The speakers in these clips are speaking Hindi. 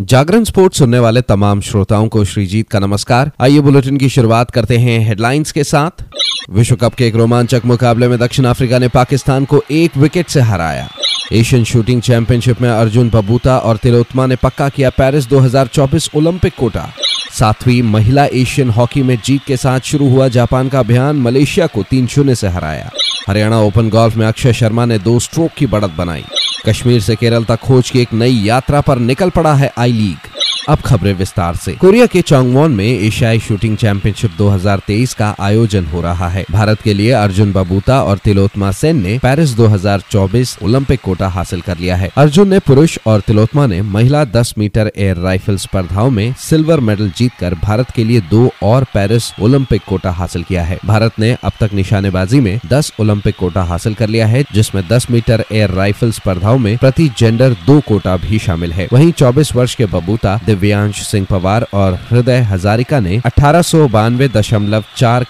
जागरण स्पोर्ट्स सुनने वाले तमाम श्रोताओं को श्रीजीत का नमस्कार। आइए बुलेटिन की शुरुआत करते हैं हेडलाइंस के साथ। विश्व कप के एक रोमांचक मुकाबले में दक्षिण अफ्रीका ने पाकिस्तान को एक विकेट से हराया। एशियन शूटिंग चैंपियनशिप में अर्जुन बबूता और तिलोत्मा ने पक्का किया पेरिस 2024 ओलंपिक कोटा। सातवीं महिला एशियन हॉकी में जीत के साथ शुरू हुआ जापान का अभियान, मलेशिया को तीन शून्य से हराया। हरियाणा ओपन गोल्फ में अक्षय शर्मा ने दो स्ट्रोक की बढ़त बनाई। कश्मीर से केरल तक खोज की एक नई यात्रा पर निकल पड़ा है आई लीग। अब खबरें विस्तार से। कोरिया के चौंगवॉन में एशियाई शूटिंग चैंपियनशिप 2023 का आयोजन हो रहा है। भारत के लिए अर्जुन बबूता और तिलोत्मा सेन ने पेरिस 2024 ओलंपिक कोटा हासिल कर लिया है। अर्जुन ने पुरुष और तिलोत्मा ने महिला 10 मीटर एयर राइफल स्पर्धाओं में सिल्वर मेडल जीतकर भारत के लिए दो और पेरिस ओलंपिक कोटा हासिल किया है। भारत ने अब तक निशानेबाजी में दस ओलंपिक कोटा हासिल कर लिया है, जिसमें दस मीटर एयर राइफल स्पर्धाओं में प्रति जेंडर दो कोटा भी शामिल है। वहीं चौबीस वर्ष के बबूता दिव्यांश सिंह पवार और हृदय हजारिका ने अठारह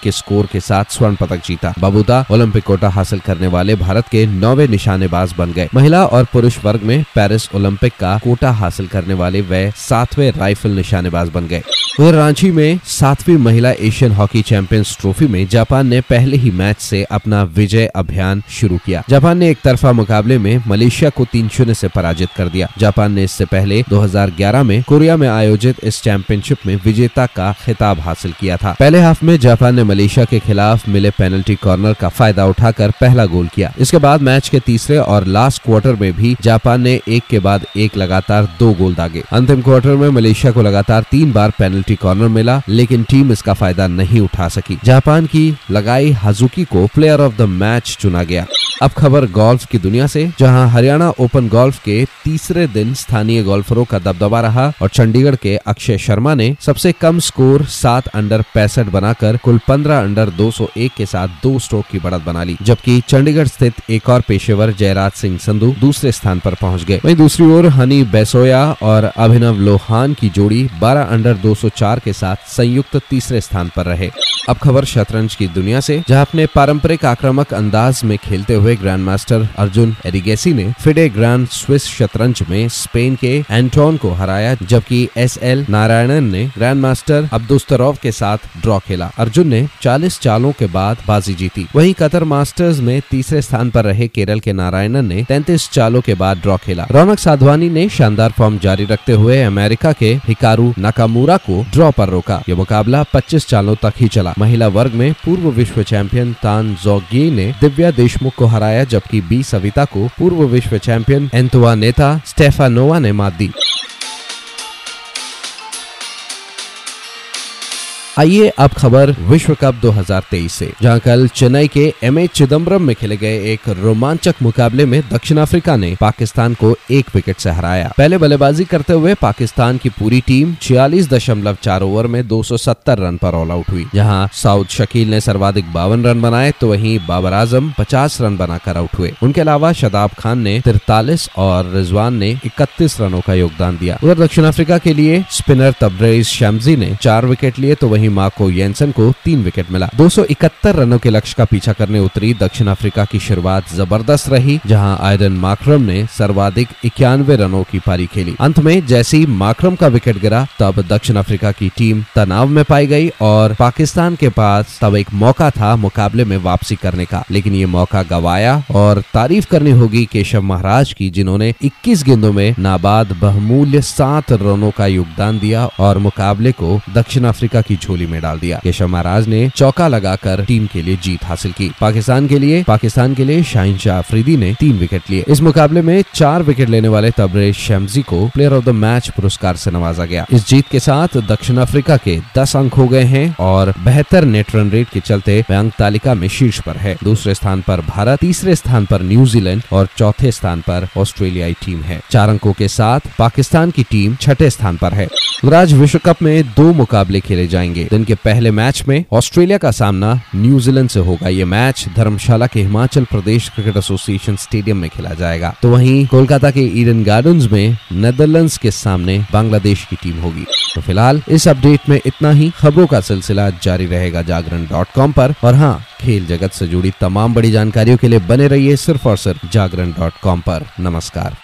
के स्कोर के साथ स्वर्ण पदक जीता। बबूता ओलंपिक कोटा हासिल करने वाले भारत के नौवे निशानेबाज बन गए। महिला और पुरुष वर्ग में पेरिस ओलंपिक का कोटा हासिल करने वाले वे सातवें राइफल निशानेबाज बन गए। वह रांची में सातवीं महिला एशियन हॉकी चैंपियंस ट्रॉफी में जापान ने पहले ही मैच से अपना विजय अभियान शुरू किया। जापान ने एक तरफा मुकाबले में मलेशिया को तीन शून्य से पराजित कर दिया। जापान ने इससे पहले 2011 में कोरिया में आयोजित इस चैंपियनशिप में विजेता का खिताब हासिल किया था। पहले हाफ़ में जापान ने मलेशिया के खिलाफ मिले पेनल्टी कॉर्नर का फ़ायदा उठाकर पहला गोल किया। इसके बाद मैच के तीसरे और लास्ट क्वार्टर में भी जापान ने एक के बाद एक लगातार दो गोल दागे। अंतिम क्वार्टर में मलेशिया को लगातार तीन बार पेनल्टी कॉर्नर मिला, लेकिन टीम इसका फ़ायदा नहीं उठा सकी। जापान की लगाई हाजुकी को प्लेयर ऑफ़ द मैच चुना गया। अब खबर गोल्फ की दुनिया से, जहाँ हरियाणा ओपन गोल्फ के तीसरे दिन स्थानीय गोल्फरों का दबदबा रहा और चंडीगढ़ के अक्षय शर्मा ने सबसे कम स्कोर सात अंडर पैंसठ बनाकर कुल पंद्रह अंडर 201 के साथ दो स्ट्रोक की बढ़त बना ली, जबकि चंडीगढ़ स्थित एक और पेशेवर जयराज सिंह संधु दूसरे स्थान पर पहुँच गए। वहीं दूसरी ओर हनी बेसोया और अभिनव लोहान की जोड़ी 12 अंडर 204 के साथ संयुक्त तीसरे स्थान पर रहे। अब खबर शतरंज की दुनिया से, जहाँ अपने पारंपरिक आक्रामक अंदाज में खेलते हुए ग्रैंड मास्टर अर्जुन एरिगेसी ने फिडे ग्रैंड स्विस शतरंज में स्पेन के एंटोन को हराया, जबकि एस एल नारायणन ने ग्रैंड मास्टर अब्दुस्तरॉव के साथ ड्रॉ खेला। अर्जुन ने 40 चालों के बाद बाजी जीती। वहीं कतर मास्टर्स में तीसरे स्थान पर रहे केरल के नारायणन ने 33 चालों के बाद ड्रॉ खेला। रौनक साधवानी ने शानदार फॉर्म जारी रखते हुए अमेरिका के हिकारू नाकामूरा को ड्रॉ पर रोका। यह मुकाबला 25 चालों तक ही चला। महिला वर्ग में पूर्व विश्व चैंपियन तान जोगी ने दिव्या देशमुख को हराया जबकि बी सविता को पूर्व विश्व चैंपियन एंतुआ नेता स्टेफानोवा ने मात दी। आइए अब खबर विश्व कप 2023 से, जहाँ कल चेन्नई के एम ए चिदम्बरम में खेले गए एक रोमांचक मुकाबले में दक्षिण अफ्रीका ने पाकिस्तान को एक विकेट से हराया। पहले बल्लेबाजी करते हुए पाकिस्तान की पूरी टीम छियालीस दशमलव चार ओवर में 270 रन पर ऑल आउट हुई। जहाँ साउद शकील ने सर्वाधिक बावन रन बनाए तो वहीं बाबर आज़म पचास रन बनाकर आउट हुए। उनके अलावा शदाब खान ने तिरतालीस और रिजवान ने इकतीस रनों का योगदान दिया। उधर दक्षिण अफ्रीका के लिए स्पिनर तब्रेज शैमजी ने चार विकेट लिए तो वहीं वहीं मार्को येंसन को तीन विकेट मिला। 271 रनों के लक्ष्य का पीछा करने उतरी दक्षिण अफ्रीका की शुरुआत ज़बरदस्त रही, जहाँ आयरन माक्रम ने सर्वाधिक इक्यानवे रनों की पारी खेली। अंत में जैसी माक्रम का विकेट गिरा, तब दक्षिण अफ्रीका की टीम तनाव में पाई गई और पाकिस्तान के पास तब एक मौका था मुकाबले में वापसी करने का। लेकिन ये मौका गवाया और तारीफ़ करनी होगी केशव महाराज की, जिन्होंने 21 गेंदों में नाबाद बहुमूल्य सात रनों का योगदान दिया और मुकाबले को दक्षिण अफ्रीका की में डाल दिया। केशव महाराज ने चौका लगाकर टीम के लिए जीत हासिल की। पाकिस्तान के लिए, पाकिस्तान के लिए शाहिन शाह अफरीदी ने तीन विकेट लिए। इस मुकाबले में चार विकेट लेने वाले तबरेज शमजी को प्लेयर ऑफ़ द मैच पुरस्कार से नवाजा गया। इस जीत के साथ दक्षिण अफ्रीका के दस अंक हो गए हैं और बेहतर नेट रन रेट के चलते अंक तालिका में शीर्ष पर है। दूसरे स्थान पर भारत, तीसरे स्थान पर न्यूजीलैंड और चौथे स्थान पर ऑस्ट्रेलियाई टीम है। चार अंकों के साथ पाकिस्तान की टीम छठे स्थान पर है। आज विश्व कप में दो मुकाबले खेले जाएँगे। दिन के पहले मैच में ऑस्ट्रेलिया का सामना न्यूजीलैंड से होगा। ये मैच धर्मशाला के Himachal Pradesh cricket association stadium में खेला जाएगा। तो वहीं कोलकाता के ईडन गार्डन में नेदरलैंड्स के सामने बांग्लादेश की टीम होगी। तो फ़िलहाल इस अपडेट में इतना ही। खबरों का सिलसिला जारी रहेगा जागरण डॉट कॉम पर। और हाँ खेल जगत से जुड़ी तमाम बड़ी जानकारियों के लिए बने रहिए सिर्फ़ और सिर्फ़ जागरण डॉट कॉम नमस्कार।